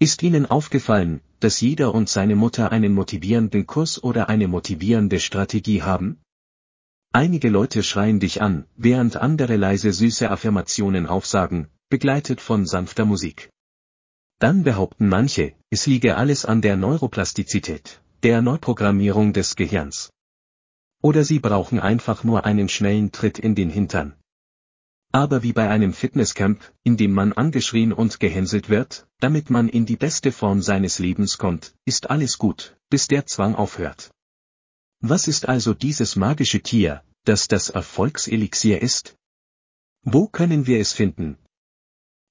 Ist Ihnen aufgefallen, dass jeder und seine Mutter einen motivierenden Kurs oder eine motivierende Strategie haben? Einige Leute schreien dich an, während andere leise süße Affirmationen aufsagen, begleitet von sanfter Musik. Dann behaupten manche, es liege alles an der Neuroplastizität, der Neuprogrammierung des Gehirns. Oder sie brauchen einfach nur einen schnellen Tritt in den Hintern. Aber wie bei einem Fitnesscamp, in dem man angeschrien und gehänselt wird, damit man in die beste Form seines Lebens kommt, ist alles gut, bis der Zwang aufhört. Was ist also dieses magische Tier, das das Erfolgselixier ist? Wo können wir es finden?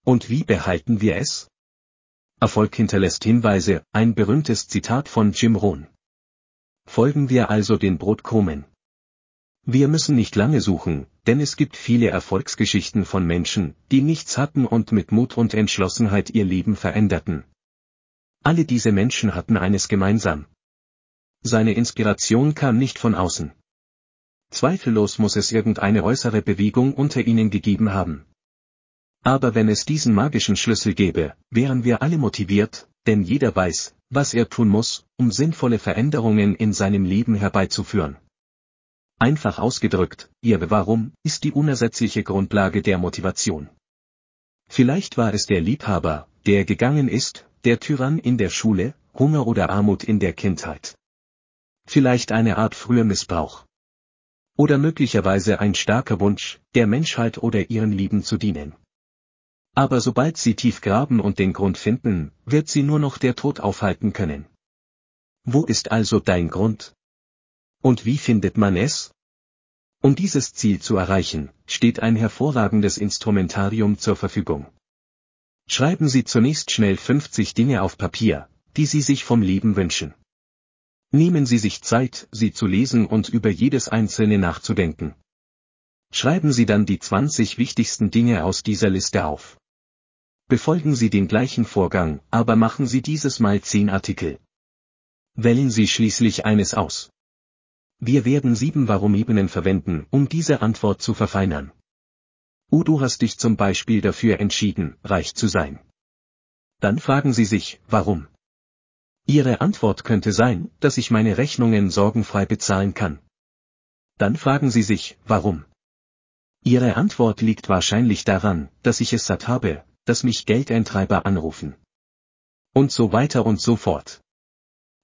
Und wie behalten wir es? Erfolg hinterlässt Hinweise, ein berühmtes Zitat von Jim Rohn. Folgen wir also den Brotkrumen. Wir müssen nicht lange suchen, denn es gibt viele Erfolgsgeschichten von Menschen, die nichts hatten und mit Mut und Entschlossenheit ihr Leben veränderten. Alle diese Menschen hatten eines gemeinsam. Seine Inspiration kam nicht von außen. Zweifellos muss es irgendeine äußere Bewegung unter ihnen gegeben haben. Aber wenn es diesen magischen Schlüssel gäbe, wären wir alle motiviert, denn jeder weiß, was er tun muss, um sinnvolle Veränderungen in seinem Leben herbeizuführen. Einfach ausgedrückt, ihr Warum ist die unersetzliche Grundlage der Motivation. Vielleicht war es der Liebhaber, der gegangen ist, der Tyrann in der Schule, Hunger oder Armut in der Kindheit. Vielleicht eine Art früher Missbrauch. Oder möglicherweise ein starker Wunsch, der Menschheit oder ihren Lieben zu dienen. Aber sobald sie tief graben und den Grund finden, wird sie nur noch der Tod aufhalten können. Wo ist also dein Grund? Und wie findet man es? Um dieses Ziel zu erreichen, steht ein hervorragendes Instrumentarium zur Verfügung. Schreiben Sie zunächst schnell 50 Dinge auf Papier, die Sie sich vom Leben wünschen. Nehmen Sie sich Zeit, sie zu lesen und über jedes einzelne nachzudenken. Schreiben Sie dann die 20 wichtigsten Dinge aus dieser Liste auf. Befolgen Sie den gleichen Vorgang, aber machen Sie dieses Mal 10 Artikel. Wählen Sie schließlich eines aus. Wir werden sieben Warum-Ebenen verwenden, um diese Antwort zu verfeinern. U du hast dich zum Beispiel dafür entschieden, reich zu sein. Dann fragen Sie sich, warum? Ihre Antwort könnte sein, dass ich meine Rechnungen sorgenfrei bezahlen kann. Dann fragen Sie sich, warum? Ihre Antwort liegt wahrscheinlich daran, dass ich es satt habe, dass mich Geldeintreiber anrufen. Und so weiter und so fort.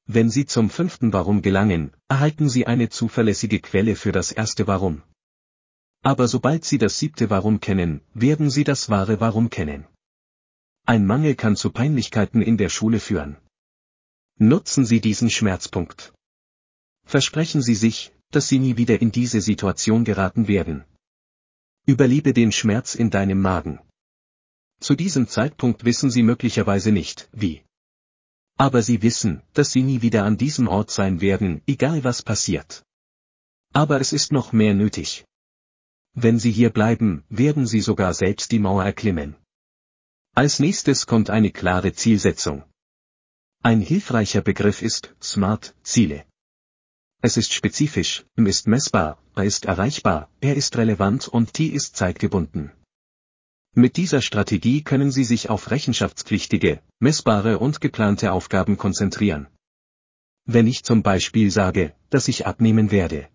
Wenn Sie zum fünften Warum gelangen, erhalten Sie eine zuverlässige Quelle für das erste Warum. Aber sobald Sie das siebte Warum kennen, werden Sie das wahre Warum kennen. Ein Mangel kann zu Peinlichkeiten in der Schule führen. Nutzen Sie diesen Schmerzpunkt. Versprechen Sie sich, dass Sie nie wieder in diese Situation geraten werden. Überlebe den Schmerz in deinem Magen. Zu diesem Zeitpunkt wissen Sie möglicherweise nicht, wie. Aber sie wissen, dass sie nie wieder an diesem Ort sein werden, egal was passiert. Aber es ist noch mehr nötig. Wenn sie hier bleiben, werden sie sogar selbst die Mauer erklimmen. Als nächstes kommt eine klare Zielsetzung. Ein hilfreicher Begriff ist SMART Ziele. Es ist spezifisch, M ist messbar, A ist erreichbar, R ist relevant und T ist zeitgebunden. Mit dieser Strategie können Sie sich auf rechenschaftspflichtige, messbare und geplante Aufgaben konzentrieren. Wenn ich zum Beispiel sage, dass ich abnehmen werde.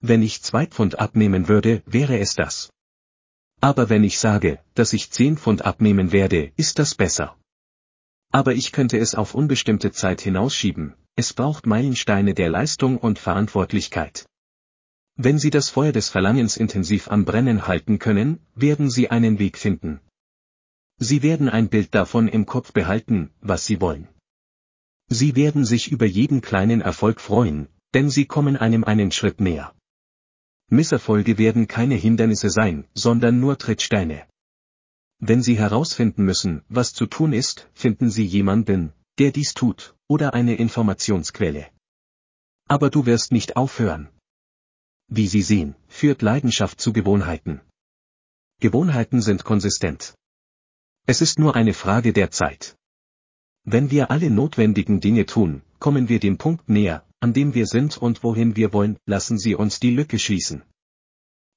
Wenn ich zwei Pfund abnehmen würde, wäre es das. Aber wenn ich sage, dass ich zehn Pfund abnehmen werde, ist das besser. Aber ich könnte es auf unbestimmte Zeit hinausschieben, es braucht Meilensteine der Leistung und Verantwortlichkeit. Wenn Sie das Feuer des Verlangens intensiv am Brennen halten können, werden Sie einen Weg finden. Sie werden ein Bild davon im Kopf behalten, was Sie wollen. Sie werden sich über jeden kleinen Erfolg freuen, denn Sie kommen einem einen Schritt näher. Misserfolge werden keine Hindernisse sein, sondern nur Trittsteine. Wenn Sie herausfinden müssen, was zu tun ist, finden Sie jemanden, der dies tut, oder eine Informationsquelle. Aber du wirst nicht aufhören. Wie Sie sehen, führt Leidenschaft zu Gewohnheiten. Gewohnheiten sind konsistent. Es ist nur eine Frage der Zeit. Wenn wir alle notwendigen Dinge tun, kommen wir dem Punkt näher, an dem wir sind und wohin wir wollen, lassen Sie uns die Lücke schließen.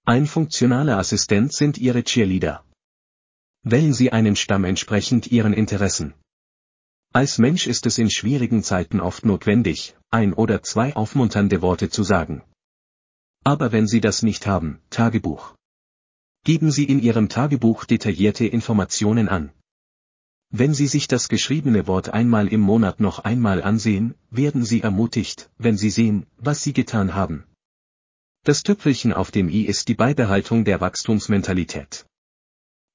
Ein funktionaler Assistent sind Ihre Cheerleader. Wählen Sie einen Stamm entsprechend Ihren Interessen. Als Mensch ist es in schwierigen Zeiten oft notwendig, ein oder zwei aufmunternde Worte zu sagen. Aber wenn Sie das nicht haben, Tagebuch. Geben Sie in Ihrem Tagebuch detaillierte Informationen an. Wenn Sie sich das geschriebene Wort einmal im Monat noch einmal ansehen, werden Sie ermutigt, wenn Sie sehen, was Sie getan haben. Das Tüpfelchen auf dem i ist die Beibehaltung der Wachstumsmentalität.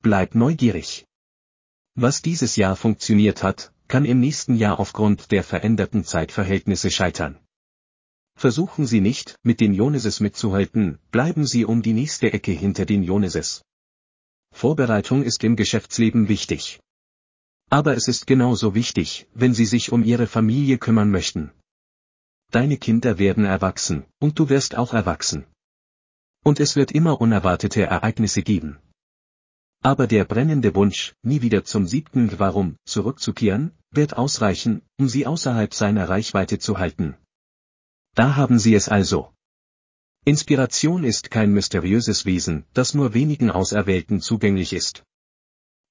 Bleib neugierig. Was dieses Jahr funktioniert hat, kann im nächsten Jahr aufgrund der veränderten Zeitverhältnisse scheitern. Versuchen Sie nicht, mit den Joneses mitzuhalten, bleiben Sie um die nächste Ecke hinter den Joneses. Vorbereitung ist im Geschäftsleben wichtig. Aber es ist genauso wichtig, wenn Sie sich um Ihre Familie kümmern möchten. Deine Kinder werden erwachsen, und du wirst auch erwachsen. Und es wird immer unerwartete Ereignisse geben. Aber der brennende Wunsch, nie wieder zum siebten Warum zurückzukehren, wird ausreichen, um sie außerhalb seiner Reichweite zu halten. Da haben Sie es also. Inspiration ist kein mysteriöses Wesen, das nur wenigen Auserwählten zugänglich ist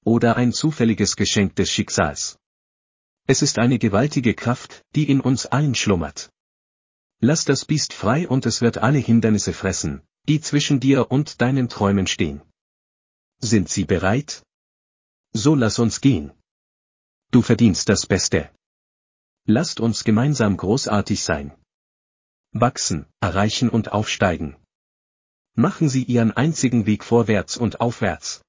oder ein zufälliges Geschenk des Schicksals. Es ist eine gewaltige Kraft, die in uns allen schlummert. Lass das Biest frei und es wird alle Hindernisse fressen, die zwischen dir und deinen Träumen stehen. Sind sie bereit? So lass uns gehen. Du verdienst das Beste. Lasst uns gemeinsam großartig sein. Wachsen, erreichen und aufsteigen. Machen Sie Ihren einzigen Weg vorwärts und aufwärts.